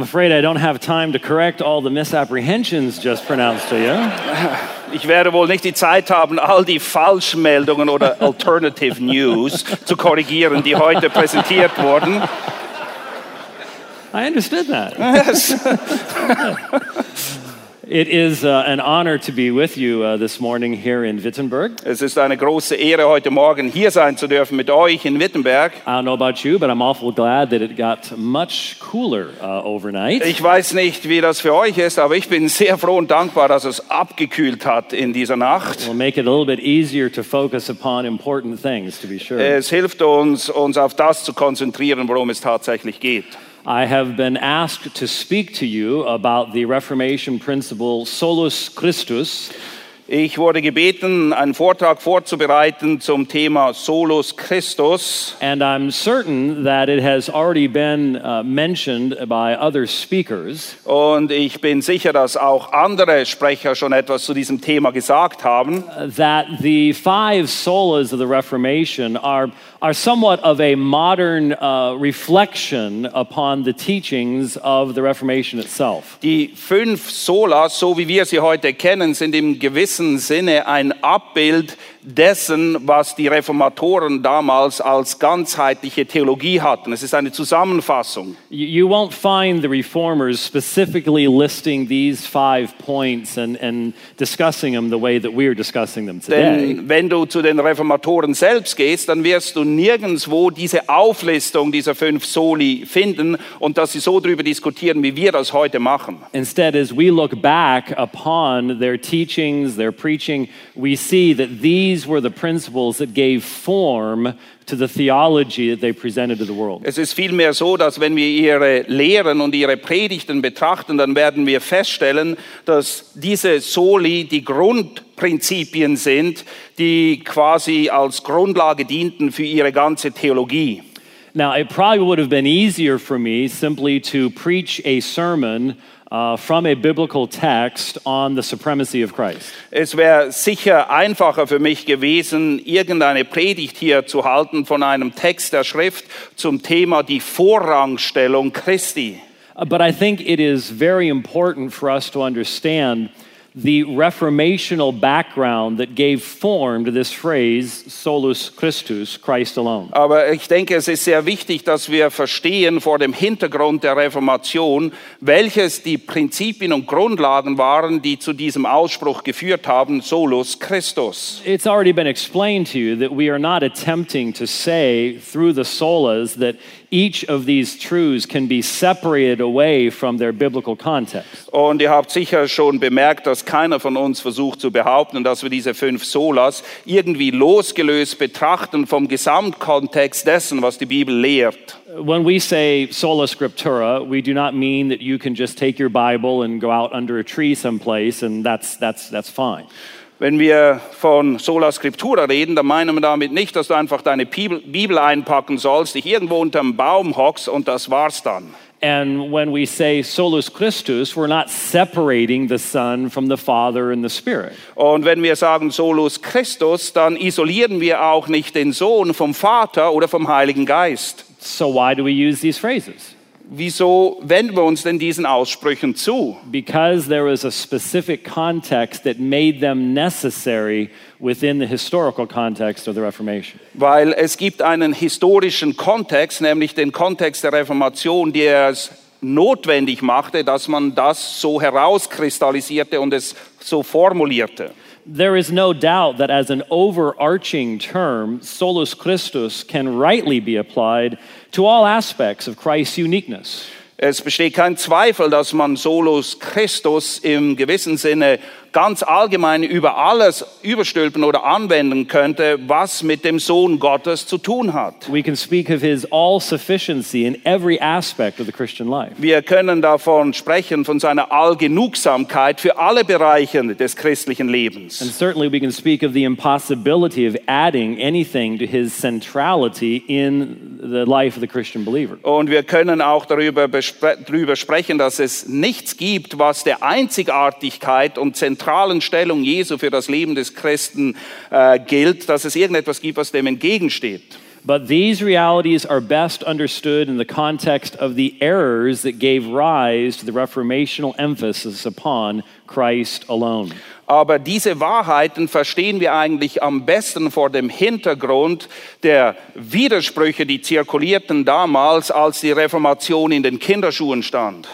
I'm afraid I don't have time to correct all the misapprehensions just pronounced to you. Ich werde wohl nicht die Zeit haben, all die Falschmeldungen oder Alternative News zu korrigieren, die heute präsentiert wurden. I understood that. Yes. It is uh, an honor to be with you uh, this morning here in Wittenberg. Es ist eine große Ehre, heute Morgen hier sein zu dürfen mit euch in Wittenberg. I don't know about you, but I'm awful glad that it got much cooler uh, overnight. Ich weiß nicht, wie das für euch ist, aber ich bin sehr froh und dankbar, dass es abgekühlt hat in dieser Nacht. will make it a little bit easier to focus upon important things, to be sure. Es hilft uns, uns auf das zu konzentrieren, worum es tatsächlich geht. I have been asked to speak to you about the Reformation principle solus Christus. Ich wurde gebeten, einen Vortrag vorzubereiten zum Thema Solus Christus. And I'm certain that it has already been uh, mentioned by other speakers. Und ich bin sicher, dass auch andere Sprecher schon etwas zu diesem Thema gesagt haben. that the five solas of the Reformation are, are somewhat of a modern uh, reflection upon the teachings of the Reformation itself. Die fünf Solas, so wie wir sie heute kennen, sind im gewissen Sinne ein Abbild dessen, was die Reformatoren damals als ganzheitliche Theologie hatten. Es ist eine Zusammenfassung. You, won't find the reformers specifically listing these five points and, and discussing them the way that we're discussing them today. Denn wenn du zu den Reformatoren selbst gehst, dann wirst du nirgendwo diese Auflistung dieser fünf Soli finden und dass sie so darüber diskutieren, wie wir das heute machen. Instead, as we look back upon their teachings, their preaching, we see that these were the principles that gave form to the theology that they presented to the world. Es ist vielmehr so, dass wenn wir ihre Lehren und ihre Predigten betrachten, dann werden wir feststellen, dass diese Soli die Grundprinzipien sind, die quasi als Grundlage dienten für ihre ganze Theologie. Now, it probably would have been easier for me simply to preach a sermon uh, from a biblical text on the supremacy of Christ. Es wäre sicher einfacher für mich gewesen, irgendeine Predigt hier zu halten von einem Text der Schrift zum Thema die Vorrangstellung Christi. Uh, But I think it is very important for us to understand the reformational background that gave form to this phrase, solus Christus, Christ alone. Aber ich denke, es ist sehr wichtig, dass wir verstehen vor dem Hintergrund der Reformation, welches die Prinzipien und Grundlagen waren, die zu diesem Ausspruch geführt haben, solus Christus. It's already been explained to you that we are not attempting to say through the solas that each of these truths can be separated away from their biblical context. Und ihr habt sicher schon bemerkt, dass keiner von uns versucht zu behaupten, dass wir diese fünf Solas irgendwie losgelöst betrachten vom Gesamtkontext dessen, was die Bibel lehrt. When we say sola scriptura, we do not mean that you can just take your Bible and go out under a tree someplace and that's, that's, that's fine. Wenn wir von Sola Scriptura reden, dann meinen wir damit nicht, dass du einfach deine Bibel, einpacken sollst, dich irgendwo unterm Baum hockst und das war's dann. And when we say solus Christus, we're not separating the Son from the Father and the Spirit. Und wenn wir sagen Solus Christus, dann isolieren wir auch nicht den Sohn vom Vater oder vom Heiligen Geist. So why do we use these phrases? Wieso wenden wir uns denn diesen Aussprüchen zu? Because there was a specific context that made them necessary within the historical context of the Reformation. Weil es gibt einen historischen Kontext, nämlich den Kontext der Reformation, der es notwendig machte, dass man das so herauskristallisierte und es so formulierte. There is no doubt that as an overarching term, solus Christus can rightly be applied to all aspects of Christ's uniqueness. Es besteht kein Zweifel, dass man Solus Christus im gewissen Sinne ganz allgemein über alles überstülpen oder anwenden könnte, was mit dem Sohn Gottes zu tun hat. We can speak of his all sufficiency in every aspect of the Christian life. Wir können davon sprechen, von seiner Allgenugsamkeit für alle Bereiche des christlichen And Lebens. certainly we can speak of the impossibility of adding anything to his centrality in the life of the Christian believer. Und wir können auch darüber, darüber sprechen, dass es nichts gibt, was der Einzigartigkeit und zentralen Stellung Jesu für das Leben des Christen äh, gilt, dass es irgendetwas gibt, was dem entgegensteht. But these realities are best understood in the context of the errors that gave rise to the reformational emphasis upon Christ alone. Aber diese Wahrheiten verstehen wir eigentlich am besten vor dem Hintergrund der Widersprüche, die zirkulierten damals, als die Reformation in den Kinderschuhen stand.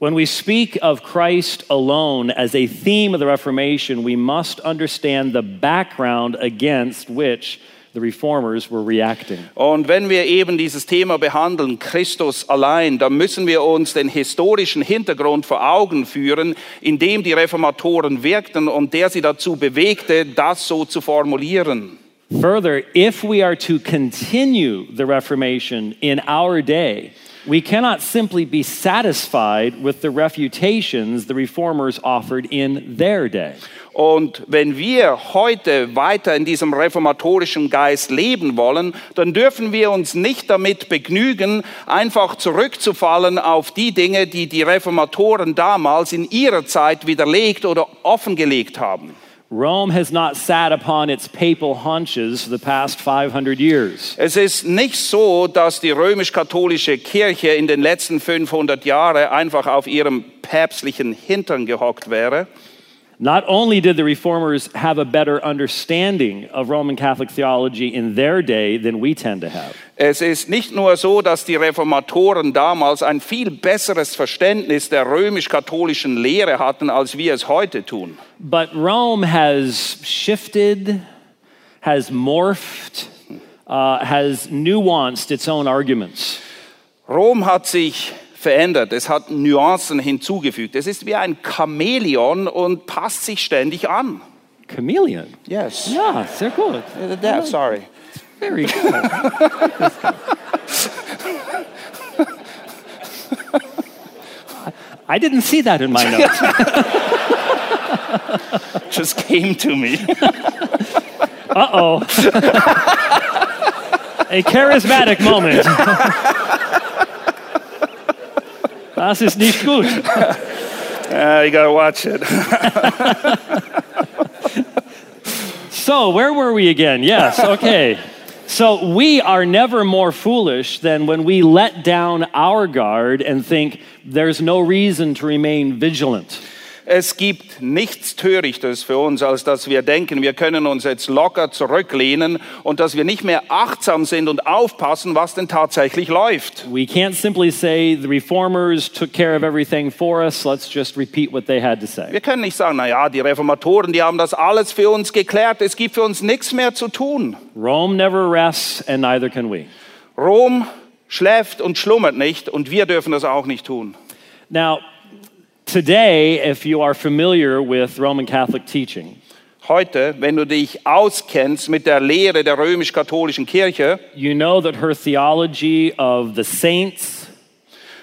When we speak of Christ alone as a theme of the Reformation, we must understand the background against which the reformers were reacting. Und wenn wir eben dieses Thema behandeln, Christus allein, dann müssen wir uns den historischen Hintergrund vor Augen führen, in dem die Reformatoren wirkten und der sie dazu bewegte, das so zu formulieren. Further, if we are to continue the Reformation in our day, we cannot simply be satisfied with the refutations the reformers offered in their day. Und wenn wir heute weiter in diesem reformatorischen Geist leben wollen, dann dürfen wir uns nicht damit begnügen, einfach zurückzufallen auf die Dinge, die die Reformatoren damals in ihrer Zeit widerlegt oder offengelegt haben. Rome has not sat upon its papal haunches for the past 500 years. Es ist nicht so, dass die römisch-katholische Kirche in den letzten 500 Jahren einfach auf ihrem päpstlichen Hintern gehockt wäre. Not only did the reformers have a better understanding of Roman Catholic theology in their day than we tend to have, Es ist nicht nur so, dass die Reformatoren damals ein viel besseres Verständnis der römisch-katholischen Lehre hatten, als wir es heute tun. but Rome has shifted, has morphed, uh, has nuanced its own arguments. Rom hat sich verändert, es hat Nuancen hinzugefügt. Es ist wie ein Chamäleon und passt sich ständig an. Chameleon. Yes. Yeah, sehr gut. That, sorry. Very good. I didn't see that in my notes. Just came to me. Uh oh. A charismatic moment. Das ist nicht gut. Uh, you gotta watch it. So, where were we again? Yes, okay. So, we are never more foolish than when we let down our guard and think there's no reason to remain vigilant. Es gibt nichts Törichtes für uns, als dass wir denken, wir können uns jetzt locker zurücklehnen und dass wir nicht mehr achtsam sind und aufpassen, was denn tatsächlich läuft. We can't simply say the reformers took care of everything for us. Let's just repeat what they had to say. Wir können nicht sagen, na ja, die Reformatoren, die haben das alles für uns geklärt, es gibt für uns nichts mehr zu tun. Rome never rests, and neither can we. Rom schläft und schlummert nicht und wir dürfen das auch nicht tun. Now, today, if you are familiar with Roman Catholic teaching, Heute, wenn du dich auskennst mit der Lehre der römisch-katholischen Kirche, you know that her theology of the saints,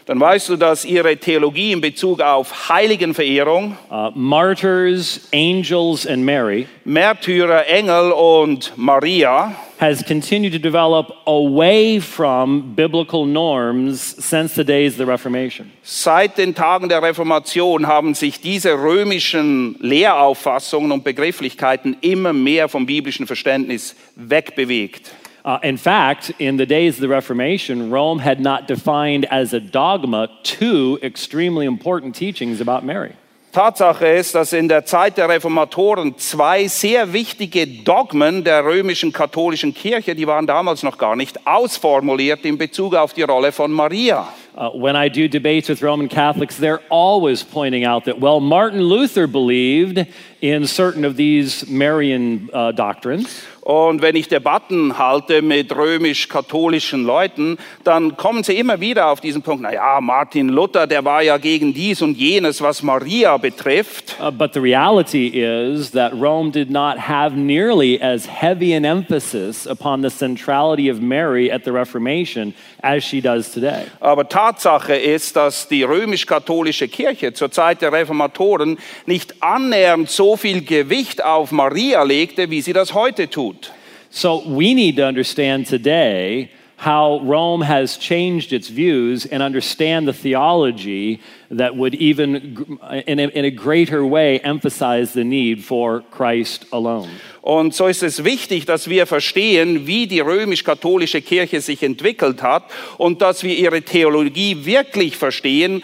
dann weißt du, dass ihre Theologie in Bezug auf Heiligenverehrung, uh, martyrs, angels, and Mary Märtyrer, Engel und Maria has continued to develop away from biblical norms since the days of the Reformation. Seit den Tagen der Reformation haben sich diese römischen Lehrauffassungen und Begrifflichkeiten immer mehr vom biblischen Verständnis wegbewegt. Uh, in fact, in the days of the Reformation, Rome had not defined as a dogma two extremely important teachings about Mary. Tatsache ist, dass in der Zeit der Reformatoren zwei sehr wichtige Dogmen der römischen katholischen Kirche, die waren damals noch gar nicht ausformuliert in Bezug auf die Rolle von Maria. Uh, when I do debates with Roman Catholics, they're always pointing out that, well, Martin Luther believed in certain of these Marian uh, doctrines. Und wenn ich Debatten halte mit römisch-katholischen Leuten, dann kommen sie immer wieder auf diesen Punkt, na ja, Martin Luther, der war ja gegen dies und jenes, was Maria betrifft. Uh, but the reality is that Rome did not have nearly as heavy an emphasis upon the centrality of Mary at the Reformation as she does today. Aber Tatsache ist, dass die römisch-katholische Kirche zur Zeit der Reformatoren nicht annähernd so viel Gewicht auf Maria legte, wie sie das heute tut. So we need to understand today how Rome has changed its views and understand the theology that would even, in a, in a greater way, emphasize the need for Christ alone. Und so ist es wichtig, dass wir verstehen, wie die römisch-katholische Kirche sich entwickelt hat und dass wir ihre Theologie wirklich verstehen,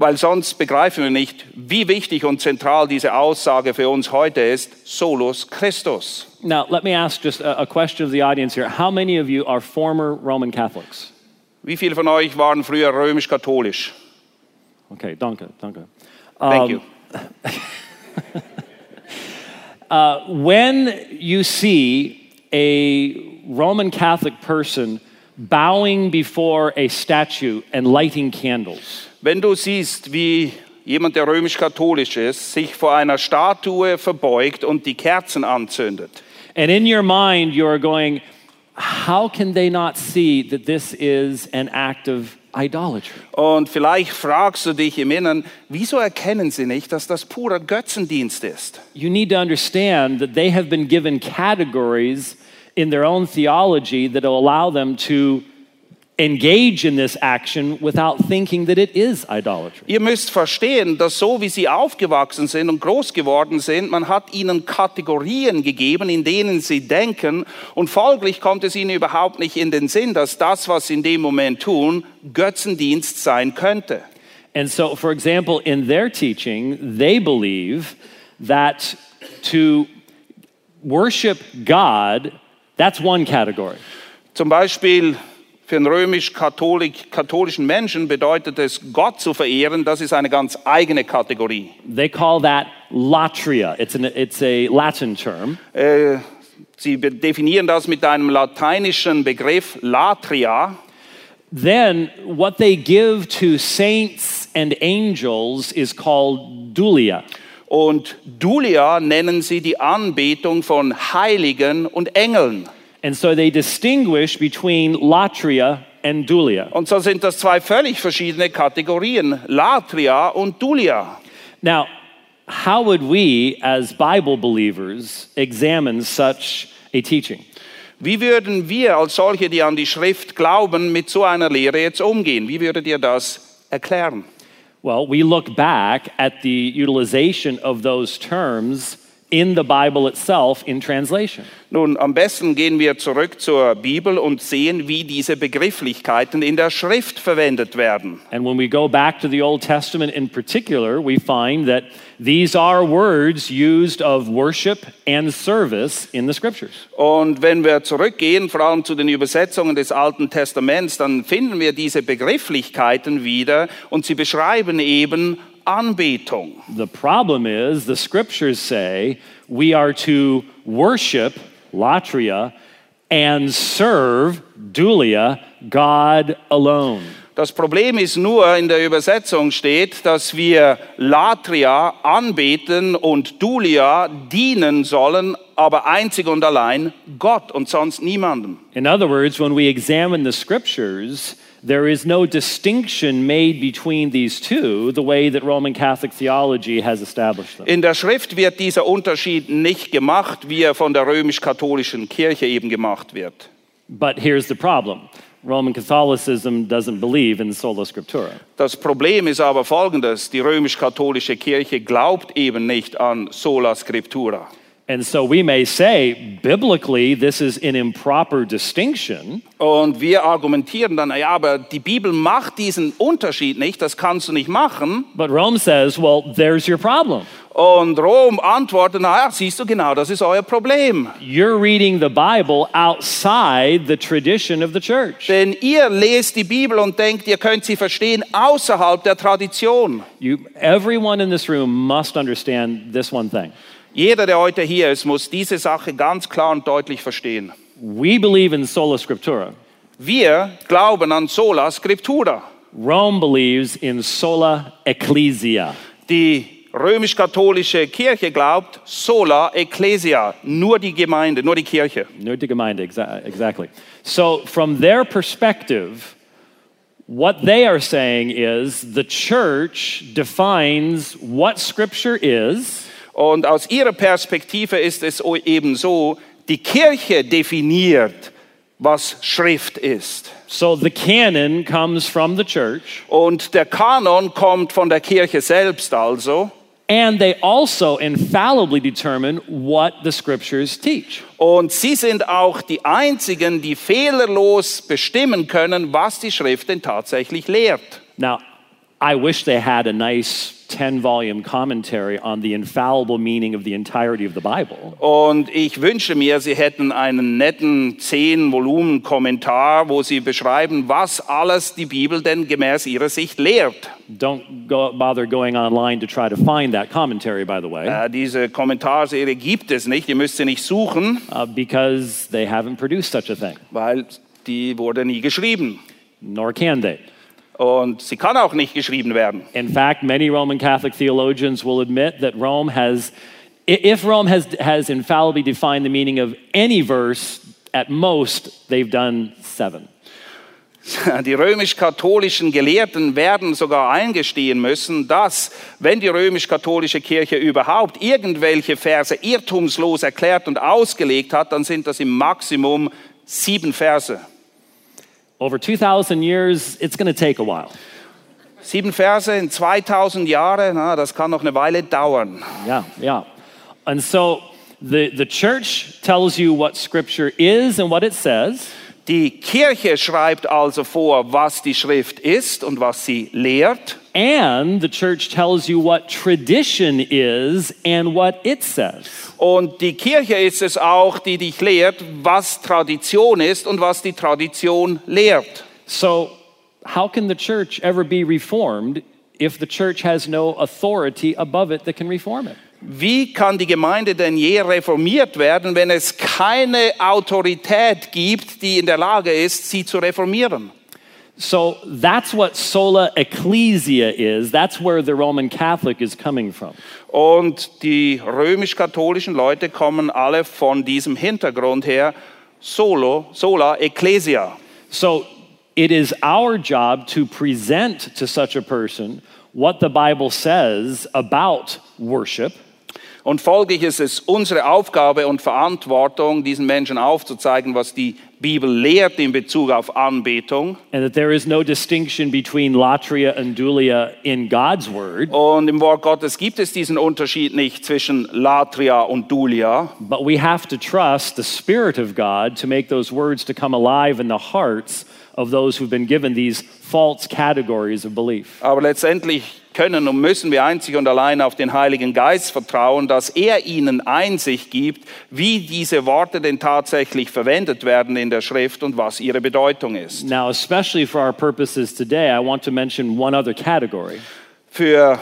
weil sonst begreifen wir nicht, wie wichtig und zentral diese Aussage für uns heute ist, solus Christus. Now, let me ask just a, a question of the audience here. How many of you are former Roman Catholics? Wie viele von euch waren früher römisch-katholisch? Okay, danke, danke. Thank Um, you. Uh, when you see a Roman Catholic person bowing before a statue and lighting candles, Wenn du siehst, wie jemand, der römisch-katholisch ist, sich vor einer Statue verbeugt und die Kerzen anzündet, and in your mind you're going, how can they not see that this is an act of idolatry? und vielleicht fragst du dich im Inneren, wieso erkennen sie nicht, dass das purer Götzendienst ist? You need to understand that they have been given categories in their own theology that will allow them to engage in this action without thinking that it is idolatry. Ihr müsst verstehen, dass so wie sie aufgewachsen sind und groß geworden sind, man hat ihnen Kategorien gegeben, in denen sie denken und folglich kommt es ihnen überhaupt nicht in den Sinn, dass das, was sie in dem Moment tun, Götzendienst sein könnte. And so, for example, in their teaching, they believe that to worship God, that's one category. Zum Beispiel für einen römisch-katholischen Menschen bedeutet es, Gott zu verehren, das ist eine ganz eigene Kategorie. They call that latria. It's, an, it's a Latin term. Äh, Sie definieren das mit einem lateinischen Begriff Latria. Then, what they give to saints and angels is called dulia. Und Dulia nennen sie die Anbetung von Heiligen und Engeln. And so they distinguish between latria and dulia. Und so sind das zwei völlig verschiedene Kategorien, Latria und Dulia. Now, how would we, as Bible believers, examine such a teaching? Wie würden wir als solche, die an die Schrift glauben, mit so einer Lehre jetzt umgehen? Wie würdet ihr das erklären? Well, we look back at the utilization of those terms in the Bible itself in translation. Nun, am besten gehen wir zurück zur Bibel und sehen, wie diese Begrifflichkeiten in der Schrift verwendet werden. And when we go back to the Old Testament in particular, we find that these are words used of worship and service in the scriptures. Und wenn wir zurückgehen, vor allem zu den Übersetzungen des Alten Testaments, dann finden wir diese Begrifflichkeiten wieder und sie beschreiben eben Anbetung. The problem is the scriptures say we are to worship latria and serve dulia God alone. Das Problem ist nur, in der Übersetzung steht, dass wir Latria anbeten und Dulia dienen sollen, aber einzig und allein Gott und sonst niemandem. In other words, when we examine the scriptures, there is no distinction made between these two, the way that Roman Catholic theology has established them. In der Schrift wird dieser Unterschied nicht gemacht, wie er von der römisch-katholischen Kirche eben gemacht wird. But here's the problem Roman Catholicism doesn't believe in sola scriptura. Das Problem ist aber folgendes, die römisch-katholische Kirche glaubt eben nicht an sola scriptura. And so we may say, biblically, this is an improper distinction, Und wir argumentieren dann, ja, aber die Bibel macht diesen Unterschied nicht, das kannst du nicht machen. but Rome says, well, there's your problem. Und Rom antwortet, naja, siehst du genau, das ist euer Problem. You're reading the Bible outside the tradition of the church. Denn ihr lest die Bibel und denkt, ihr könnt sie verstehen außerhalb der Tradition. You, everyone in this room must understand this one thing. Jeder, der heute hier ist, muss diese Sache ganz klar und deutlich verstehen. We believe in sola scriptura. Wir glauben an sola scriptura. Rome believes in sola ecclesia. Die römisch-katholische Kirche glaubt sola ecclesia, nur die Gemeinde, nur die Kirche. Nur die Gemeinde, exa- exactly. So, from their perspective, what they are saying is the church defines what Scripture is, Und aus ihrer Perspektive ist es eben so, die Kirche definiert, was Schrift ist. so the canon comes from the church, Und der Kanon kommt von der Kirche selbst also. and they also infallibly determine what the Scriptures teach. Und sie sind auch die einzigen, die fehlerlos bestimmen können, was die Schrift denn tatsächlich lehrt. Now, I wish they had a nice 10 volume commentary on the infallible meaning of the entirety of the Bible. Und ich wünsche mir, sie hätten einen netten 10-Volumen-Kommentar, wo sie beschreiben, was alles die Bibel denn gemäß ihrer Sicht lehrt. Don't go, bother going online to try to find that commentary, by the way, Äh, diese Kommentarserie gibt es nicht, ihr müsst sie nicht suchen, uh, because they haven't produced such a thing, weil die wurde nie geschrieben. nor can they. Und sie kann auch nicht geschrieben werden. In fact, many Roman Catholic theologians will admit that Rome has, if Rome has, has infallibly defined the meaning of any verse, at most, they've done seven. Die römisch-katholischen Gelehrten werden sogar eingestehen müssen, dass, wenn die römisch-katholische Kirche überhaupt irgendwelche Verse irrtumslos erklärt und ausgelegt hat, dann sind das im Maximum sieben Verse. Over 2,000 years, it's going to take a while. Sieben Verse in 2000 Jahren, na, das kann noch eine Weile dauern. Yeah, yeah. And so the, the church tells you what Scripture is and what it says. Die Kirche schreibt also vor, was die Schrift ist und was sie lehrt. And the church tells you what tradition is and what it says. Und die Kirche ist es auch, die dich lehrt, was Tradition ist und was die Tradition lehrt. So, how can the church ever be reformed if the church has no authority above it that can reform it? Wie kann die Gemeinde denn je reformiert werden, wenn es keine Autorität gibt, die in der Lage ist, sie zu reformieren? So, that's what sola ecclesia is. That's where the Roman Catholic is coming from. Und die römisch-katholischen Leute kommen alle von diesem Hintergrund her, solo, sola ecclesia. So, it is our job to present to such a person what the Bible says about worship. Und folglich ist es unsere Aufgabe und Verantwortung, diesen Menschen aufzuzeigen, was die Bibel lehrt in Bezug auf Anbetung. and that there is no distinction between latria and dulia in God's word, Und im Wort Gottes gibt es diesen Unterschied nicht zwischen Latria und Dulia. but we have to trust the Spirit of God to make those words to come alive in the hearts of those who've been given these false categories of belief. Aber letztendlich können und müssen wir einzig und allein auf den Heiligen Geist vertrauen, dass er ihnen Einsicht gibt, wie diese Worte denn tatsächlich verwendet werden in der Schrift und was ihre Bedeutung ist. Now, especially for our purposes today, I want to mention one other category. Für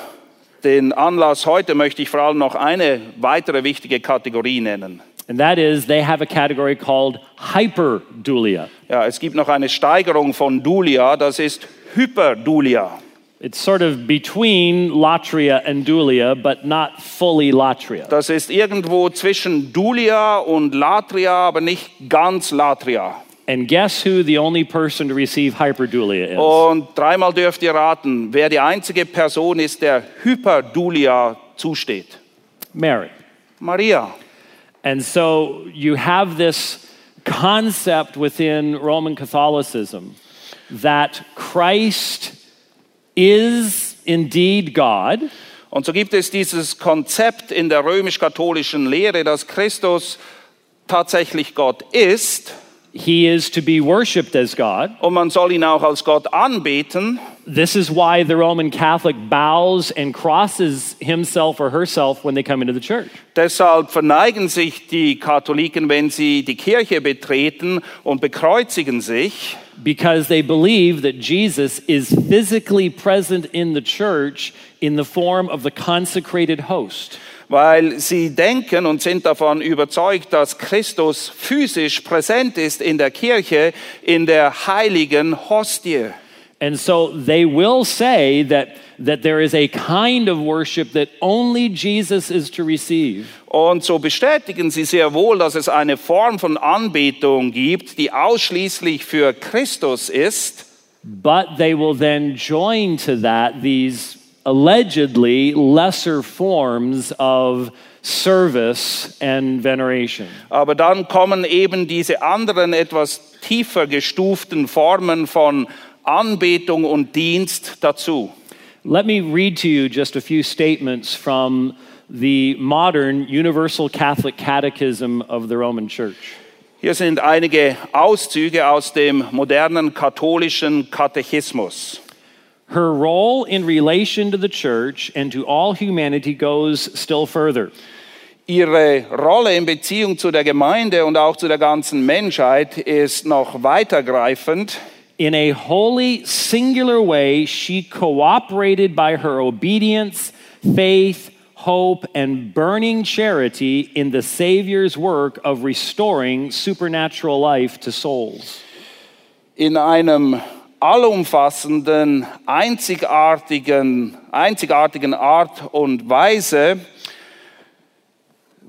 den Anlass heute möchte ich vor allem noch eine weitere wichtige Kategorie nennen. And that is, they have a category called hyperdulia. Ja, es gibt noch eine Steigerung von Dulia, das ist Hyperdulia. It's sort of between latria and dulia, but not fully latria. Das ist irgendwo zwischen Dulia und Latria, aber nicht ganz Latria. And guess who the only person to receive hyperdulia is? Und dreimal dürft ihr raten, wer die einzige Person ist, der Hyperdulia zusteht. Mary. Maria. And so you have this concept within Roman Catholicism that Christ is indeed God, Und so gibt es dieses Konzept in der römisch-katholischen Lehre, dass Christus tatsächlich Gott ist he is to be worshiped as God. und man soll ihn auch als Gott anbeten. This is why the Roman Catholic bows and crosses himself or herself when they come into the church. Deshalb verneigen sich die Katholiken, wenn sie die Kirche betreten und bekreuzigen sich, because they believe that Jesus is physically present in the church in the form of the consecrated host. weil sie denken und sind davon überzeugt, dass Christus physisch präsent ist in der Kirche, in der heiligen Hostie. And so they will say that, that there is a kind of worship that only Jesus is to receive. Und so bestätigen sie sehr wohl, dass es eine Form von Anbetung gibt, die ausschließlich für Christus ist. But they will then join to that these allegedly lesser forms of service and veneration. Aber dann kommen eben diese anderen etwas tiefer gestuften Formen von Anbetung und Dienst dazu. Let me read to you just a few statements from the modern Universal Catholic Catechism of the Roman Church. Hier sind einige Auszüge aus dem modernen katholischen Katechismus. Her role in relation to the church and to all humanity goes still further. Ihre Rolle in Beziehung zu der Gemeinde und auch zu der ganzen Menschheit ist noch weitergreifend. In a wholly singular way, she cooperated by her obedience, faith, hope, and burning charity in the Savior's work of restoring supernatural life to souls. in einem allumfassenden, einzigartigen, einzigartigen Art und Weise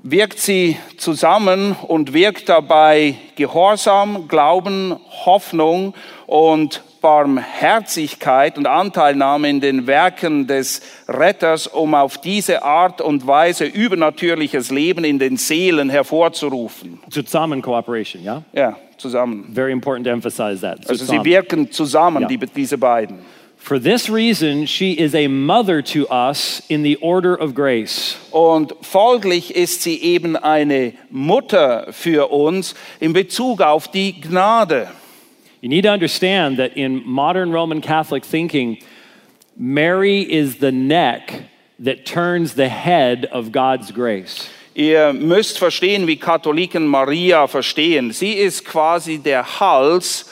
wirkt sie zusammen und wirkt dabei Gehorsam, Glauben, Hoffnung und Barmherzigkeit und Anteilnahme in den Werken des Retters, um auf diese Art und Weise übernatürliches Leben in den Seelen hervorzurufen. Zusammen cooperation, yeah? Ja, zusammen. Very important to emphasize that. Also sie Zusammen. wirken zusammen, Ja. die, diese beiden. For this reason, she is a mother to us in the order of grace. Und folglich ist sie eben eine Mutter für uns in Bezug auf die Gnade. You need to understand that in modern Roman Catholic thinking, Mary is the neck that turns the head of God's grace. Ihr müsst verstehen, wie Katholiken Maria verstehen. Sie ist quasi der Hals,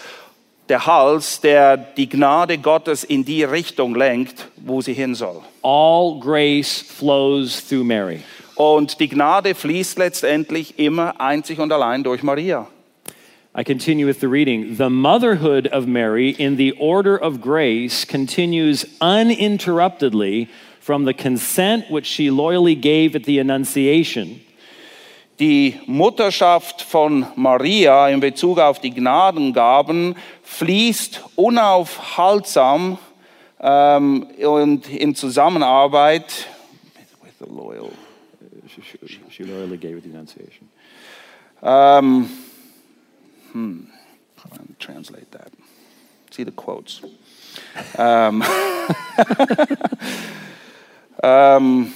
der Hals, der die Gnade Gottes in die Richtung lenkt, wo sie hin soll. All grace flows through Mary. Und die Gnade fließt letztendlich immer einzig und allein durch Maria. I continue with the reading. The motherhood of Mary in the order of grace continues uninterruptedly from the consent which she loyally gave at the Annunciation. Die Mutterschaft von Maria in Bezug auf die Gnadengaben fließt unaufhaltsam ähm, und in Zusammenarbeit with the loyal. She loyally gave the Annunciation. Um, hmm, how do I translate that? See the quotes. Um, um,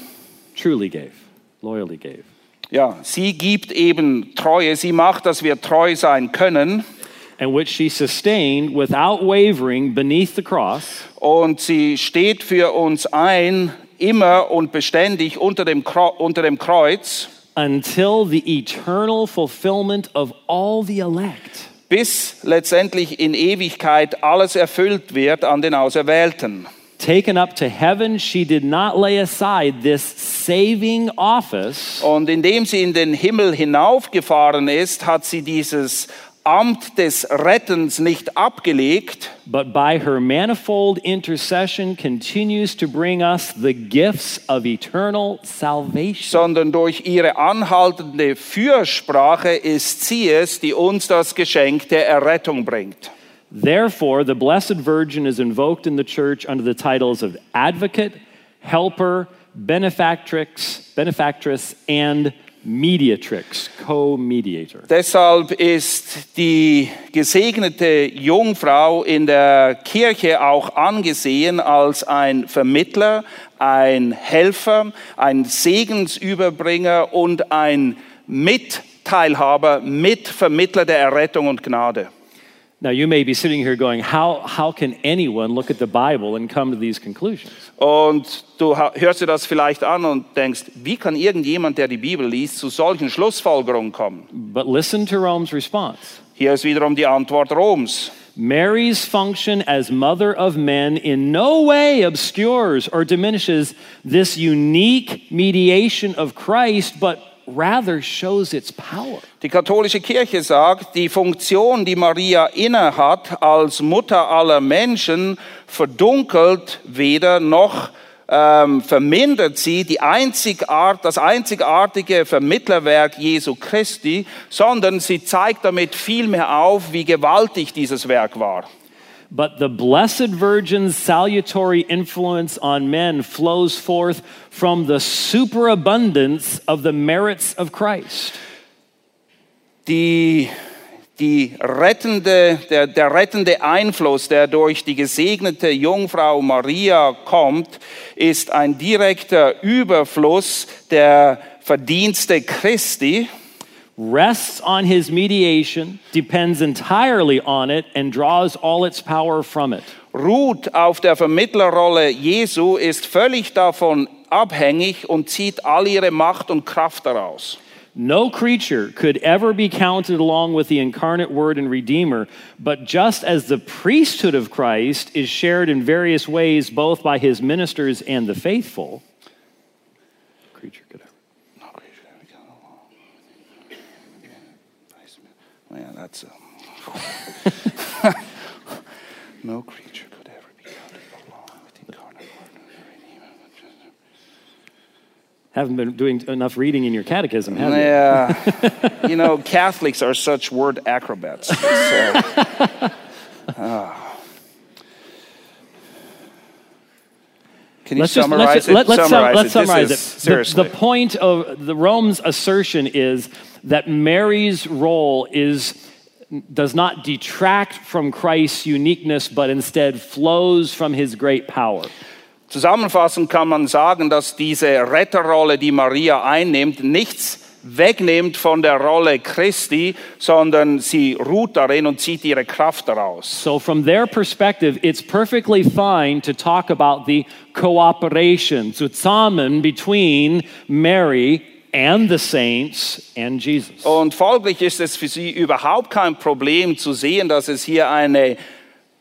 Truly gave, loyally gave. ja, sie gibt eben Treue, sie macht, dass wir treu sein können. and which she sustained without wavering beneath the cross Und sie steht für uns ein, immer und beständig unter dem, unter dem Kreuz, until the eternal fulfillment of all the elect. bis letztendlich in Ewigkeit alles erfüllt wird an den Auserwählten. Taken up to heaven, she did not lay aside this saving office, Und indem sie in den Himmel hinaufgefahren ist, hat sie dieses Amt des Rettens nicht abgelegt, but by her manifold intercession continues to bring us the gifts of eternal salvation. sondern durch ihre anhaltende Fürsprache ist sie es, die uns das Geschenk der Errettung bringt. Therefore, the Blessed Virgin is invoked in the church under the titles of advocate, helper, benefactrix, benefactress, and mediatrix, co-mediator. Deshalb ist die gesegnete Jungfrau in der Kirche auch angesehen als ein Vermittler, ein Helfer, ein Segensüberbringer und ein Mitteilhaber, Mitvermittler der Errettung und Gnade. Now, you may be sitting here going, how, how can anyone look at the Bible and come to these conclusions? Und du hörst dir das vielleicht an und denkst, wie kann irgendjemand, der die Bibel liest, zu solchen Schlussfolgerungen kommen? But listen to Rome's response. Hier ist wiederum die Antwort Roms. Mary's function as mother of men in no way obscures or diminishes this unique mediation of Christ, but rather shows its power. Die katholische Kirche sagt, die Funktion, die Maria innehat als Mutter aller Menschen, verdunkelt weder noch ähm, vermindert sie die Einzigart, das einzigartige Vermittlerwerk Jesu Christi, sondern sie zeigt damit vielmehr auf, wie gewaltig dieses Werk war. But the Blessed Virgin's salutary influence on men flows forth from the superabundance of the merits of Christ. Die, die rettende, der, der rettende Einfluss, der durch die gesegnete Jungfrau Maria kommt, ist ein direkter Überfluss der Verdienste Christi. Rests on his mediation, depends entirely on it, and draws all its power from it. ruht auf der Vermittlerrolle Jesu, ist völlig davon abhängig und zieht all ihre Macht und Kraft daraus. No creature could ever be counted along with the incarnate Word and Redeemer, but just as the priesthood of Christ is shared in various ways both by his ministers and the faithful, creature could ever. Yeah, that's a, no creature could ever be counted along with incarnate Word and Redeemer. Haven't been doing enough reading in your catechism, have you? Yeah, you know, Catholics are such word acrobats. So, ah. Can you Let's just summarize let's, it? let, us summarize let's it. summarize this it. is, The- seriously. The, point of the Rome's assertion is that Mary's role is does not detract from Christ's uniqueness, but instead flows from his great power. Zusammenfassend kann man sagen, dass diese Retterrolle, die Maria einnimmt, nichts wegnimmt von der Rolle Christi, sondern sie ruht darin und zieht ihre Kraft daraus. So, from their perspective, it's perfectly fine to talk about the cooperation, zusammen, between Mary and the saints and Jesus. Und folglich ist es für sie überhaupt kein Problem zu sehen, dass es hier eine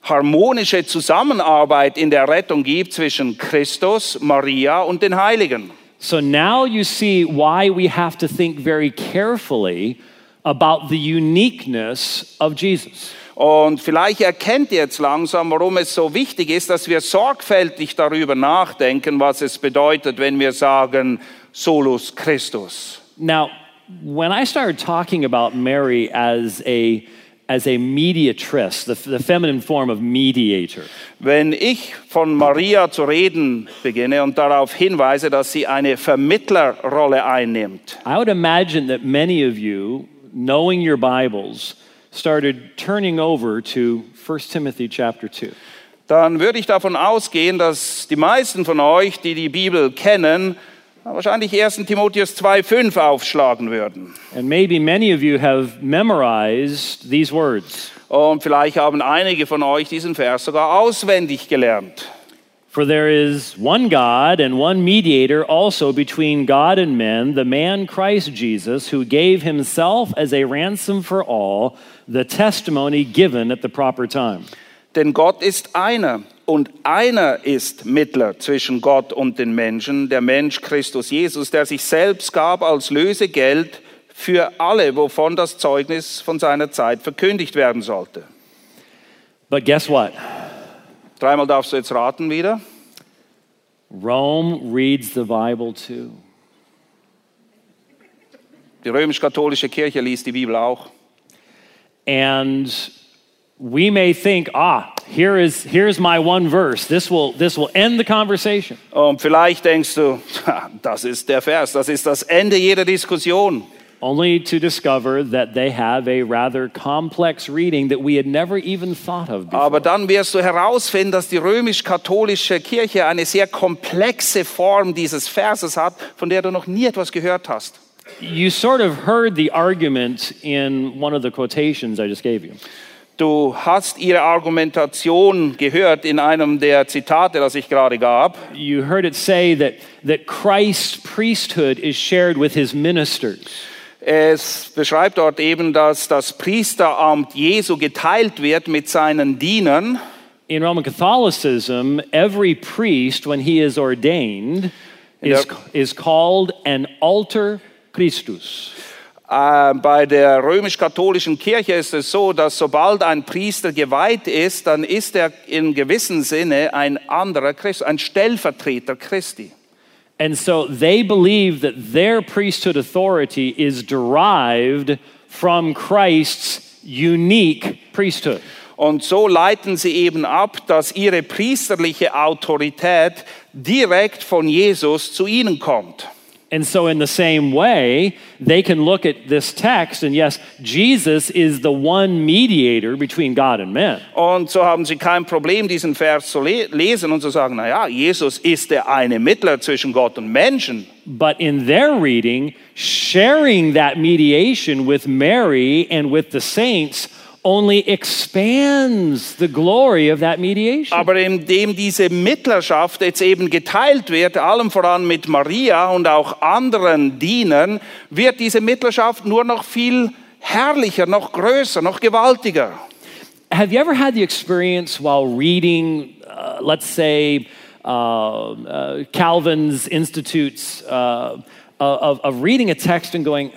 harmonische Zusammenarbeit in der Rettung gibt zwischen Christus, Maria und den Heiligen. So now you see why we have to think very carefully about the uniqueness of Jesus. Und vielleicht erkennt ihr jetzt langsam, warum es so wichtig ist, dass wir sorgfältig darüber nachdenken, was es bedeutet, wenn wir sagen Solus Christus. Now, when I started talking about Mary as a as a mediatress, the, the feminine form of mediator, Wenn ich von Maria zu reden beginne und darauf hinweise, dass sie eine Vermittlerrolle einnimmt, I would imagine that many of you, knowing your Bibles, started turning over to 1 Timothy chapter 2. dann würde ich davon ausgehen, dass die meisten von euch, die die Bibel kennen, wahrscheinlich 1. Timotheus 2,5 aufschlagen würden. And maybe many of you have memorized these words. Und vielleicht haben einige von euch diesen Vers sogar auswendig gelernt. For there is one God and one mediator also between God and men, the man Christ Jesus, who gave himself as a ransom for all, the testimony given at the proper time. Denn Gott ist einer und einer ist Mittler zwischen Gott und den Menschen, der Mensch Christus Jesus, der sich selbst gab als Lösegeld für alle, wovon das Zeugnis von seiner Zeit verkündigt werden sollte. But guess what? Dreimal darfst du jetzt raten wieder. Rome reads the Bible too. Die römisch-katholische Kirche liest die Bibel auch. And we may think, ah, here is here's my one verse. This will this will end the conversation. Und vielleicht denkst du, "Ha, das ist der Vers, das ist das Ende jeder Diskussion. Only to discover that they have a rather complex reading that we had never even thought of before. Aber dann wirst du herausfinden, dass die römisch-katholische Kirche eine sehr komplexe Form dieses Verses hat, von der du noch nie etwas gehört hast. You sort of heard the argument in one of the quotations I just gave you. Du hast ihre Argumentation gehört in einem der Zitate, das ich gerade gab. You heard it say that, that Christ's priesthood is shared with his ministers. Es beschreibt dort eben, dass das Priesteramt Jesu geteilt wird mit seinen Dienern. In Roman Catholicism, every priest, when he is ordained, is, is called an alter Christus. Äh, bei der römisch-katholischen Kirche ist es so, dass sobald ein Priester geweiht ist, dann ist er in gewissem Sinne ein anderer Christ, ein Stellvertreter Christi. And so they believe that their priesthood authority is derived from Christ's unique priesthood. Und so leiten sie eben ab, dass ihre priesterliche Autorität direkt von Jesus zu ihnen kommt. And so, in the same way, they can look at this text, and yes, Jesus is the one mediator between God and men. Und so haben sie kein Problem, diesen Vers zu le lesen und zu sagen, na ja, Jesus ist der eine Mittler zwischen Gott und Menschen. But in their reading, sharing that mediation with Mary and with the saints only expands the glory of that mediation. Aber indem diese Mittlerschaft jetzt eben geteilt wird, allem voran mit Maria und auch anderen Dienern, wird diese Mittlerschaft nur noch viel herrlicher, noch größer, noch gewaltiger. Have you ever had the experience while reading, uh, let's say, uh, uh, Calvin's Institutes, uh, of, of reading a text and going,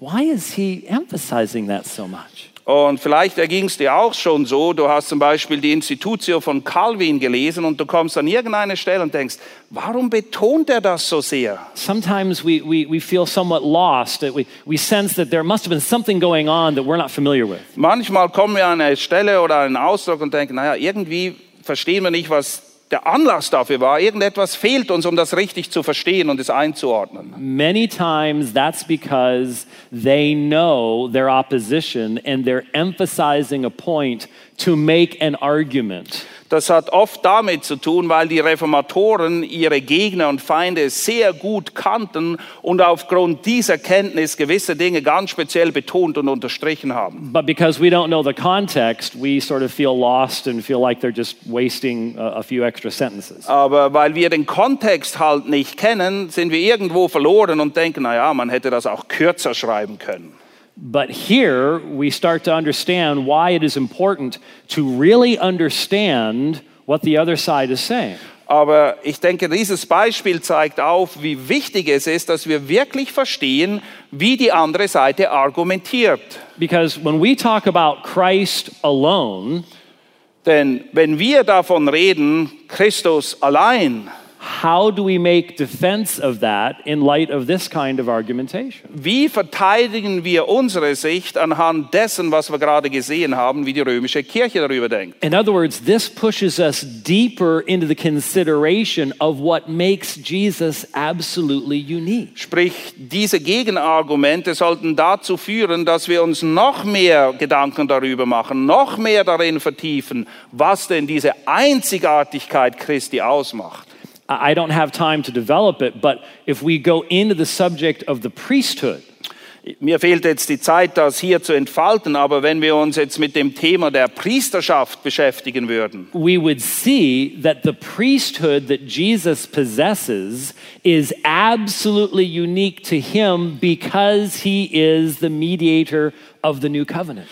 why is he emphasizing that so much? Und vielleicht erging es dir auch schon so, du hast zum Beispiel die Institutio von Calvin gelesen und du kommst an irgendeine Stelle und denkst, warum betont er das so sehr? Sometimes we, we, we feel somewhat lost. That we, we sense that there must have been something going on that we're not familiar with. Manchmal kommen wir an eine Stelle oder einen Ausdruck und denken, naja, irgendwie verstehen wir nicht, was der Anlass dafür war. Irgendetwas fehlt uns, um das richtig zu verstehen und es einzuordnen. Many times that's because they know their opposition and they're emphasizing a point to make an argument. Das hat oft damit zu tun, weil die Reformatoren ihre Gegner und Feinde sehr gut kannten und aufgrund dieser Kenntnis gewisse Dinge ganz speziell betont und unterstrichen haben. But because we don't know the context, we sort of feel lost and feel like they're just wasting a, a few extra sentences. Aber weil wir den Kontext halt nicht kennen, sind wir irgendwo verloren und denken, na ja, man hätte das auch kürzer schreiben können. But here we start to understand why it is important to really understand what the other side is saying. Aber ich denke, dieses Beispiel zeigt auf, wie wichtig es ist, dass wir wirklich verstehen, wie die andere Seite argumentiert. Because when we talk about Christ alone, Denn wenn wir davon reden, Christus allein, how do we make defense of that in light of this kind of argumentation? wie verteidigen wir unsere Sicht anhand dessen, was wir gerade gesehen haben, wie die römische Kirche darüber denkt? In other words, this pushes us deeper into the consideration of what makes Jesus absolutely unique. Sprich, diese Gegenargumente sollten dazu führen, dass wir uns noch mehr Gedanken darüber machen, noch mehr darin vertiefen, was denn diese Einzigartigkeit Christi ausmacht. I don't have time to develop it, but if we go into the subject of the priesthood, Mir fehlt jetzt die Zeit, das hier zu entfalten, aber wenn wir uns jetzt mit dem Thema der Priesterschaft beschäftigen würden, we would see that the priesthood that Jesus possesses is absolutely unique to him because he is the mediator of the new covenant.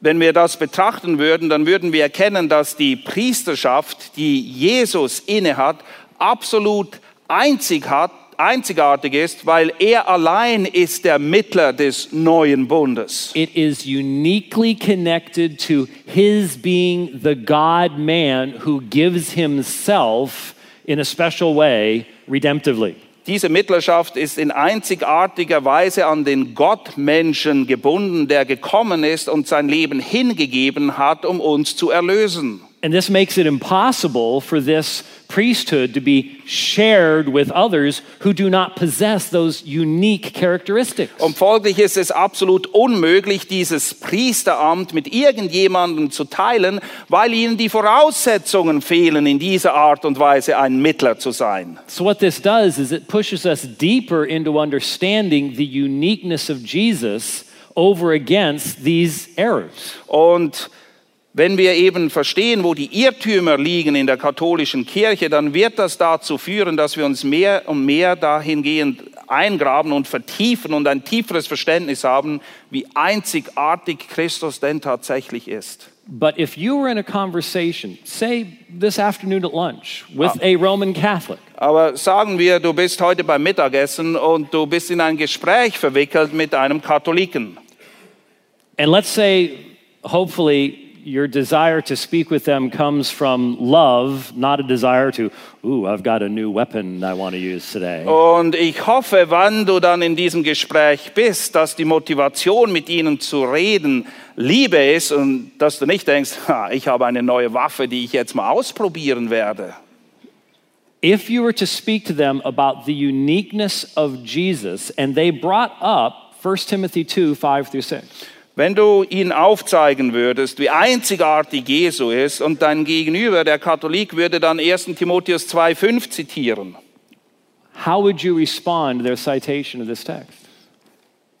wenn wir das betrachten würden, dann würden wir erkennen, dass die Priesterschaft, die Jesus innehat, absolut einzigartig ist, weil er allein ist der Mittler des neuen Bundes. It is uniquely connected to his being the God man who gives himself in a special way redemptively. Diese Mittlerschaft ist in einzigartiger Weise an den Gottmenschen gebunden, der gekommen ist und sein Leben hingegeben hat, um uns zu erlösen. And this makes it impossible for this priesthood to be shared with others who do not possess those unique characteristics. Und folglich ist es absolut unmöglich, dieses Priesteramt mit irgendjemandem zu teilen, weil ihnen die Voraussetzungen fehlen, in dieser Art und Weise ein Mittler zu sein. So, what this does is it pushes us deeper into understanding the uniqueness of Jesus over against these errors. Und wenn wir eben verstehen, wo die Irrtümer liegen in der katholischen Kirche, dann wird das dazu führen, dass wir uns mehr und mehr dahingehend eingraben und vertiefen und ein tieferes Verständnis haben, wie einzigartig Christus denn tatsächlich ist. But if you were in a conversation, say this afternoon at lunch, with a Roman Catholic, Aber sagen wir, du bist heute beim Mittagessen und du bist in ein Gespräch verwickelt mit einem Katholiken. and let's say, hopefully, your desire to speak with them comes from love, not a desire to, ooh, I've got a new weapon I want to use today. Und ich hoffe, wann du dann in diesem Gespräch bist, dass die Motivation, mit ihnen zu reden, Liebe ist und dass du nicht denkst, ich habe eine neue Waffe, die ich jetzt mal ausprobieren werde. If you were to speak to them about the uniqueness of Jesus, and they brought up 1 Timothy 2 5 through 6. Wenn du ihnen aufzeigen würdest, wie einzigartig Jesu ist und dein Gegenüber, der Katholik, würde dann 1. Timotheus 2,5 zitieren. How would you respond to their citation of this text?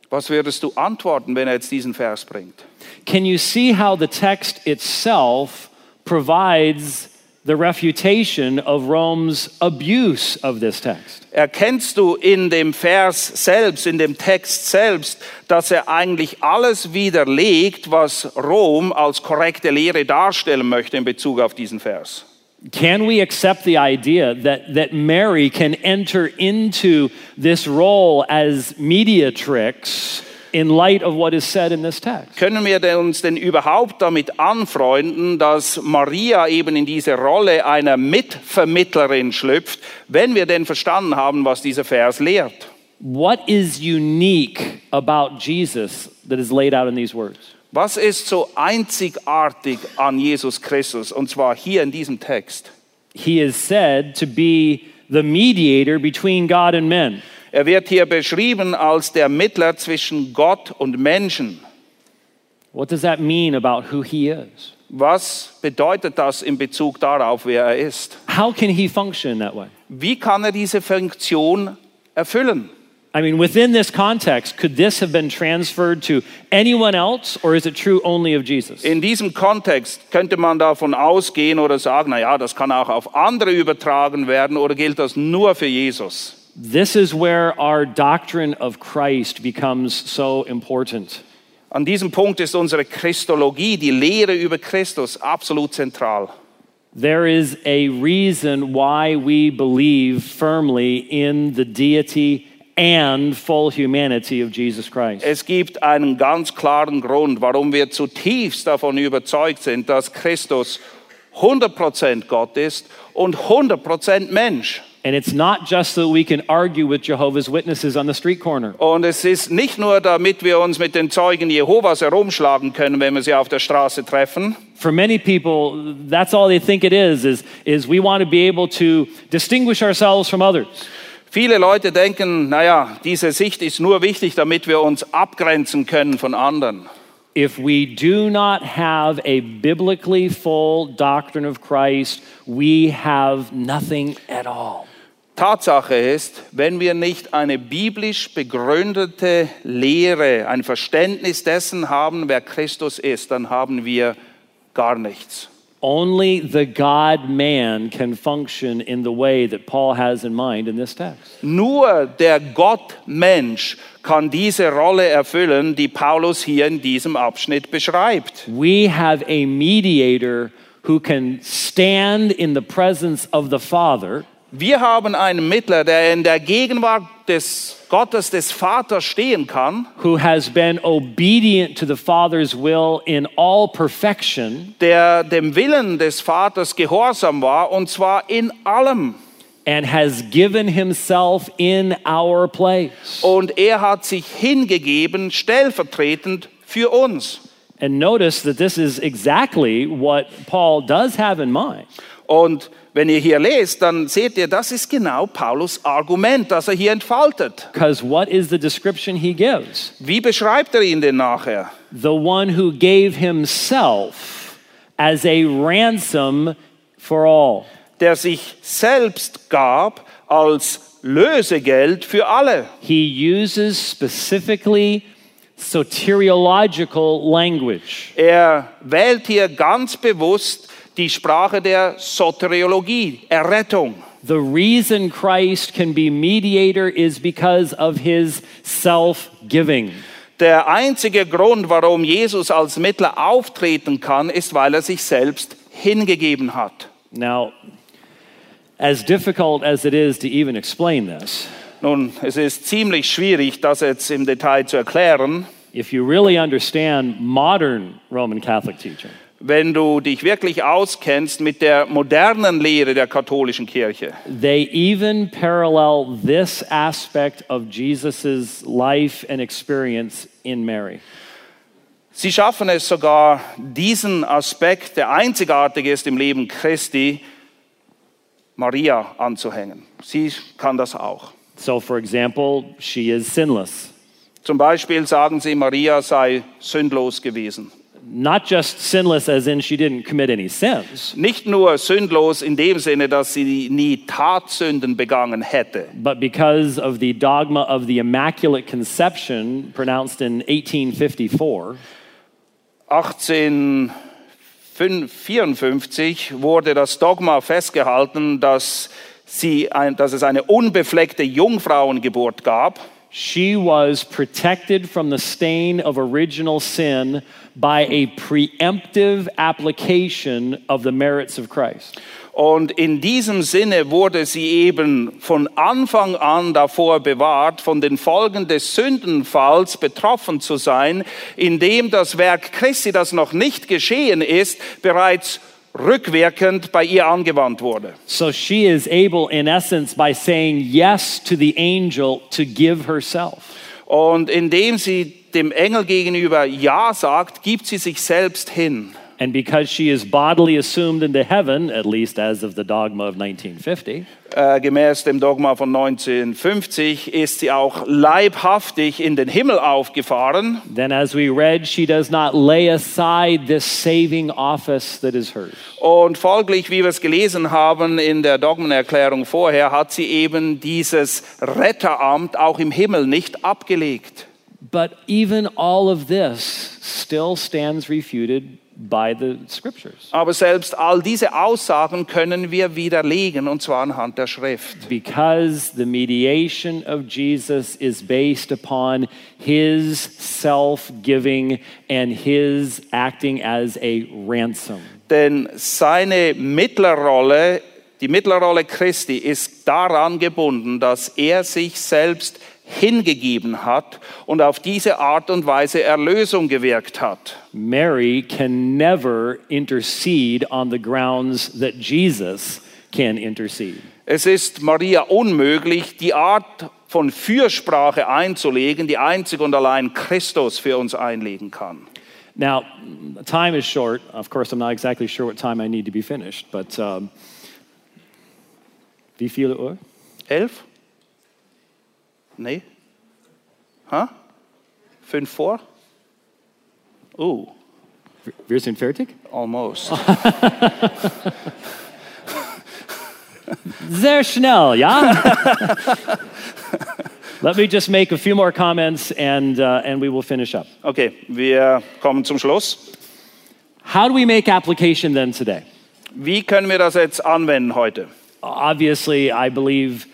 Was würdest du antworten, wenn er jetzt diesen Vers bringt? Can you see how the text itself provides the refutation of Rome's abuse of this text? Erkennst du in dem Vers selbst, in dem Text selbst, dass er eigentlich alles widerlegt, was Rom als korrekte Lehre darstellen möchte in Bezug auf diesen Vers? Can we accept the idea that, that Mary can enter into this role as mediatrix in light of what is said in this text? Können wir denn uns denn überhaupt damit anfreunden, dass Maria eben in diese Rolle einer Mitvermittlerin schlüpft, wenn wir denn verstanden haben, was dieser Vers lehrt? What is unique about Jesus that is laid out in these words? Was ist so einzigartig an Jesus Christus? Und zwar hier in diesem Text. He is said to be the mediator between God and men. Er wird hier beschrieben als der Mittler zwischen Gott und Menschen. What does that mean about who he is? Was bedeutet das in Bezug darauf, wer er ist? How can he function that way? Wie kann er diese Funktion erfüllen? I mean, within this context, could this have been transferred to anyone else, or is it true only of Jesus? In diesem Kontext könnte man davon ausgehen oder sagen, na ja, das kann auch auf andere übertragen werden oder gilt das nur für Jesus? This is where our doctrine of Christ becomes so important. An diesem Punkt ist unsere Christologie, die Lehre über Christus, absolut zentral. There is a reason why we believe firmly in the deity and full humanity of Jesus Christ. Es gibt einen ganz klaren Grund, warum wir zutiefst davon überzeugt sind, dass Christus 100% Gott ist und 100% Mensch. And it's not just so we can argue with Jehovah's Witnesses on the street corner. Und es ist nicht nur, damit wir uns mit den Zeugen Jehovas herumschlagen können, wenn wir sie auf der Straße treffen. For many people, that's all they think it is, is, is we want to be able to distinguish ourselves from others. Viele Leute denken, naja, diese Sicht ist nur wichtig, damit wir uns abgrenzen können von anderen. If we do not have a biblically full doctrine of Christ, we have nothing at all. Tatsache ist, wenn wir nicht eine biblisch begründete Lehre, ein Verständnis dessen haben, wer Christus ist, dann haben wir gar nichts. Only the God man can function in the way that Paul has in mind in this text. Nur der Gottmensch kann diese Rolle erfüllen, die Paulus hier in diesem Abschnitt beschreibt. We have a mediator who can stand in the presence of the Father Wir haben einen Mittler, der in der Gegenwart des Gottes, des Vaters stehen kann, who has been obedient to the Father's will in all perfection der dem Willen des Vaters gehorsam war, und zwar in allem. and has given himself in our place. Und er hat sich hingegeben, stellvertretend für uns. And notice that this is exactly what Paul does have in mind. Und wenn ihr hier lest, dann seht ihr, das ist genau Paulus Argument, das er hier entfaltet. Because what is the description he gives? Wie beschreibt er ihn denn nachher? The one who gave himself as a ransom for all. Der sich selbst gab als Lösegeld für alle. He uses specifically soteriological language. Er wählt hier ganz bewusst die Sprache der Soteriologie, Errettung. The reason Christ can be mediator is because of his self giving. Der einzige Grund, warum Jesus als Mittler auftreten kann, ist, weil er sich selbst hingegeben hat. Now, as difficult as it is to even explain this, Nun, es ist ziemlich schwierig, das jetzt im Detail zu erklären. if you really understand modern Roman Catholic teaching, Wenn du dich wirklich auskennst mit der modernen Lehre der katholischen Kirche, they even parallel this aspect of Jesus' life and experience in Mary. sie schaffen es sogar, diesen Aspekt, der einzigartig ist im Leben Christi, Maria anzuhängen. Sie kann das auch. So, for example, she is sinless. Zum Beispiel sagen sie, Maria sei sündlos gewesen. Not just sinless as in she didn't commit any sins, Nicht nur sündlos in dem Sinne, dass sie nie Tatsünden begangen hätte, but because of the dogma of the Immaculate Conception pronounced in 1854, 1854 wurde das Dogma festgehalten, dass, sie ein, dass es eine unbefleckte Jungfrauengeburt gab. She was protected from the stain of original sin by a preemptive application of the merits of Christ. Und in diesem Sinne wurde sie eben von Anfang an davor bewahrt, von den Folgen des Sündenfalls betroffen zu sein, indem das Werk Christi, das noch nicht geschehen ist, bereits rückwirkend bei ihr angewandt wurde. So she is able, in essence, by saying yes to the angel, to give herself. Und indem sie dem Engel gegenüber Ja sagt, gibt sie sich selbst hin. And because she is bodily assumed into heaven, at least as of the dogma of 1950, Äh, gemäß dem Dogma von 1950 ist sie auch leibhaftig in den Himmel aufgefahren. then as we read, she does not lay aside this saving office that is hers. Und folglich, wie wir es gelesen haben in der Dogmenerklärung vorher, hat sie eben dieses Retteramt auch im Himmel nicht abgelegt. But even all of this still stands refuted by the scriptures. Aber selbst all diese Aussagen können wir widerlegen, und zwar anhand der Schrift. Because the mediation of Jesus is based upon his self giving and his acting as a ransom. Denn seine Mittlerrolle, die Mittlerrolle Christi, ist daran gebunden, dass er sich selbst hingegeben hat und auf diese Art und Weise Erlösung gewirkt hat. Mary can never intercede on the grounds that Jesus can intercede. Es ist Maria unmöglich, die Art von Fürsprache einzulegen, die einzig und allein Christus für uns einlegen kann. Now, time is short. Of course, I'm not exactly sure what time I need to be finished, but um, wie viele Uhr? Elf? Nee? Ha? Fünf vor? Oh, Wir sind fertig? almost. Sehr schnell, ja? Let me just make a few more comments and, uh, and we will finish up. Okay, wir kommen zum Schluss. How do we make application then today? Wie können wir das jetzt anwenden heute? Obviously, I believe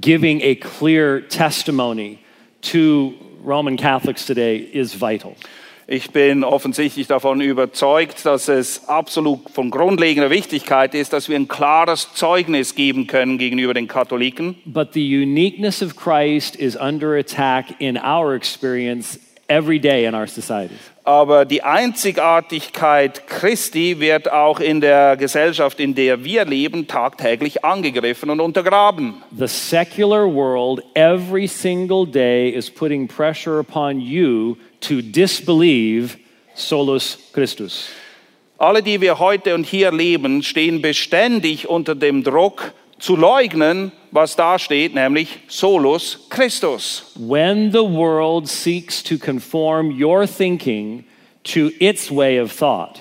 giving a clear testimony to Roman Catholics today is vital. Ich bin offensichtlich davon überzeugt, dass es absolut von grundlegender Wichtigkeit ist, dass wir ein klares Zeugnis geben können gegenüber den Katholiken. But the uniqueness of Christ is under attack in our experience every day in our societies. Aber die Einzigartigkeit Christi wird auch in der Gesellschaft, in der wir leben, tagtäglich angegriffen und untergraben. The secular world every single day is putting pressure upon you to disbelieve solus Christus. Alle, die wir heute und hier leben, stehen beständig unter dem Druck zu leugnen, was da steht, nämlich solus Christus. When the world seeks to conform your thinking to its way of thought,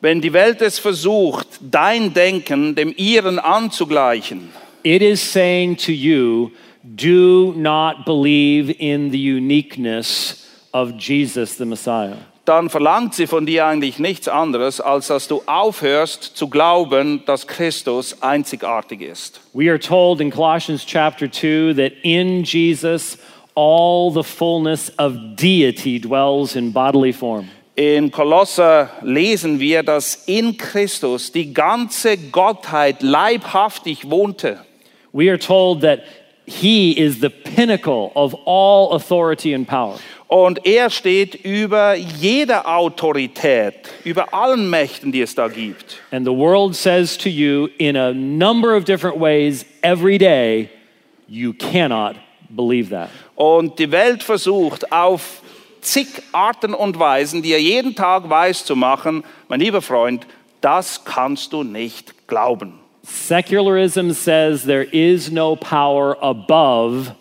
Wenn die Welt es versucht, dein Denken dem ihren anzugleichen, it is saying to you, do not believe in the uniqueness of Jesus the Messiah. Dann verlangt sie von dir eigentlich nichts anderes, als dass du aufhörst zu glauben, dass Christus einzigartig ist. We are told in Colossians chapter 2 that in Jesus all the fullness of deity dwells in bodily form. In Kolosser lesen wir, dass in Christus die ganze Gottheit leibhaftig wohnte. We are told that he is the pinnacle of all authority and power. Und er steht über jeder Autorität, über allen Mächten, die es da gibt. And the world says to you in a number of different ways every day, you cannot believe that. Und die Welt versucht auf zig Arten und Weisen, die er jeden Tag weiß zu machen, mein lieber Freund, das kannst du nicht glauben. Secularism says there is no power above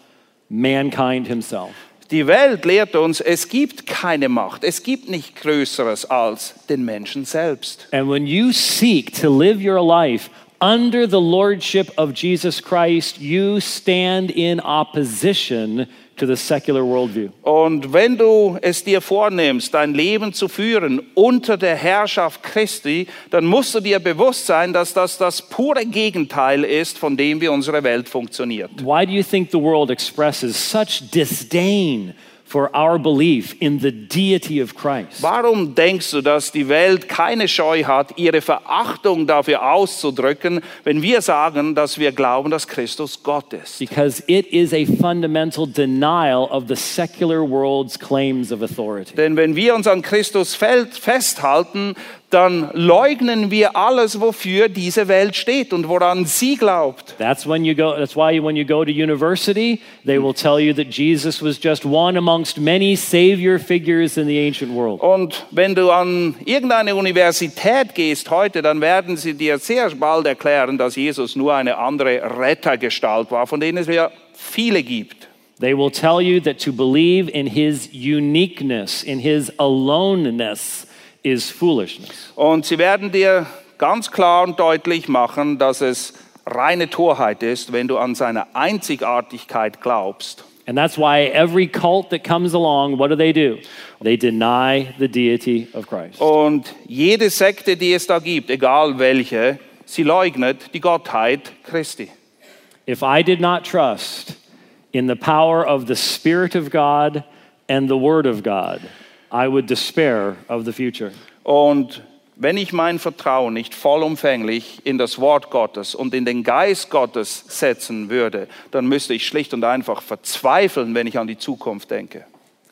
mankind himself. Die Welt lehrt uns, es gibt keine Macht, es gibt nicht Größeres als den Menschen selbst. And when you seek to live your life under the lordship of Jesus Christ, you stand in opposition to the secular worldview. Und wenn du es dir vornimmst, dein Leben zu führen unter der Herrschaft Christi, dann musst du dir bewusst sein, dass das das pure Gegenteil ist, von dem wie unsere Welt funktioniert. Why do you think the world expresses such disdain for our belief in the deity of Christ? Warum denkst du, dass die Welt keine Scheu hat, ihre Verachtung dafür auszudrücken, wenn wir sagen, dass wir glauben, dass Christus Gott ist? Because it is a fundamental denial of the secular world's claims of authority. Denn wenn wir uns an Christus festhalten, dann leugnen wir alles, wofür diese Welt steht und woran sie glaubt. That's when you go that's why when you go to university, they will tell you that Jesus was just one amongst many savior figures in the ancient world. Und wenn du an irgendeine Universität gehst heute, dann werden sie dir sehr bald erklären, dass Jesus nur eine andere Rettergestalt war, von denen es ja viele gibt. They will tell you that to believe in his uniqueness, in his aloneness is foolishness. Und sie werden dir ganz klar und deutlich machen, dass es reine Torheit ist, wenn du an seine Einzigartigkeit glaubst. And that's why every cult that comes along, what do they do? They deny the deity of Christ. Und jede Sekte, die es da gibt, egal welche, sie leugnet die Gottheit Christi. If I did not trust in the power of the Spirit of God and the Word of God, I would despair of the future. Und wenn ich mein Vertrauen nicht vollumfänglich in das Wort Gottes und in den Geist Gottes setzen würde, dann müsste ich schlicht und einfach verzweifeln, wenn ich an die Zukunft denke.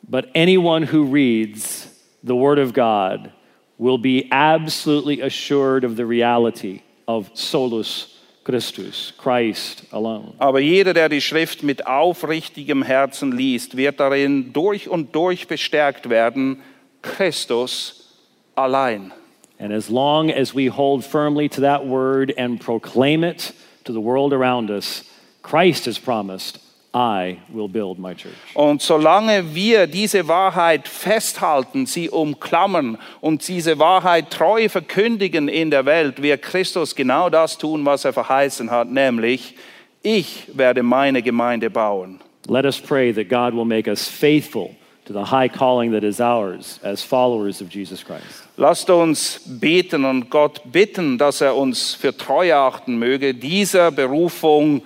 But anyone who reads the Word of God will be absolutely assured of the reality of solus Christus, Christ alone. Aber jeder, der die Schrift mit aufrichtigem Herzen liest, wird darin durch und durch bestärkt werden, Christus allein. And as long as we hold firmly to that word and proclaim it to the world around us, Christ has promised, I will build my church. Und solange wir diese Wahrheit festhalten, sie umklammern und diese Wahrheit treu verkündigen in der Welt, wird Christus genau das tun, was er verheißen hat, nämlich ich werde meine Gemeinde bauen. Let us pray that God will make us faithful to the high calling that is ours as followers of Jesus Christ. Lasst uns beten und Gott bitten, dass er uns für treu achten möge, dieser Berufung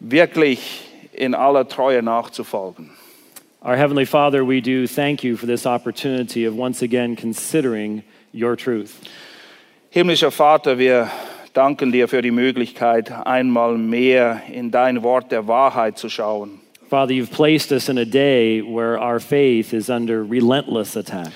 wirklich in aller Treue nachzufolgen. Our Heavenly Father, we do thank you for this opportunity of once again considering your truth. Himmlischer Vater, wir danken dir für die Möglichkeit, einmal mehr in dein Wort der Wahrheit zu schauen. Father, you've placed us in a day where our faith is under relentless attack.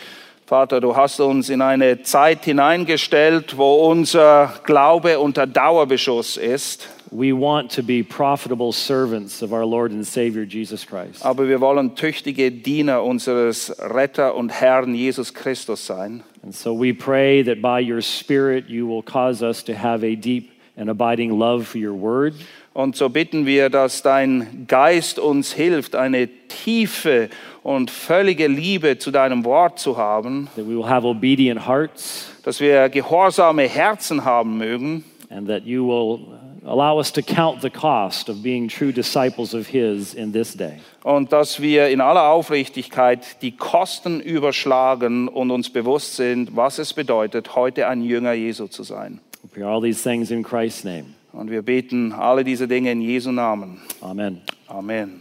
Vater, du hast uns in eine Zeit hineingestellt, wo unser Glaube unter Dauerbeschuss ist. We want to be profitable servants of our Lord and Savior Jesus Christ. Aber wir wollen tüchtige Diener unseres Retter und Herrn Jesus Christus sein. And so we pray that by your Spirit you will cause us to have a deep and abiding love for your word. Und so bitten wir, dass dein Geist uns hilft, eine tiefe und völlige Liebe zu deinem Wort zu haben, that we will have obedient hearts, dass wir gehorsame Herzen haben mögen and that you will allow us to count the cost of being true disciples of His in this day. Und dass wir in aller Aufrichtigkeit die Kosten überschlagen und uns bewusst sind, was es bedeutet, heute ein Jünger Jesu zu sein. We pray all these things in Christ's name. Und wir beten alle diese Dinge in Jesu Namen. Amen. Amen.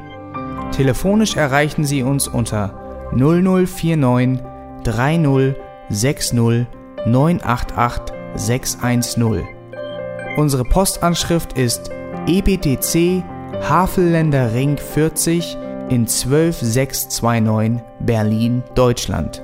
Telefonisch erreichen Sie uns unter 0049 30 60 988 610. Unsere Postanschrift ist EBTC Havelländer Ring 40 in 12629 Berlin, Deutschland.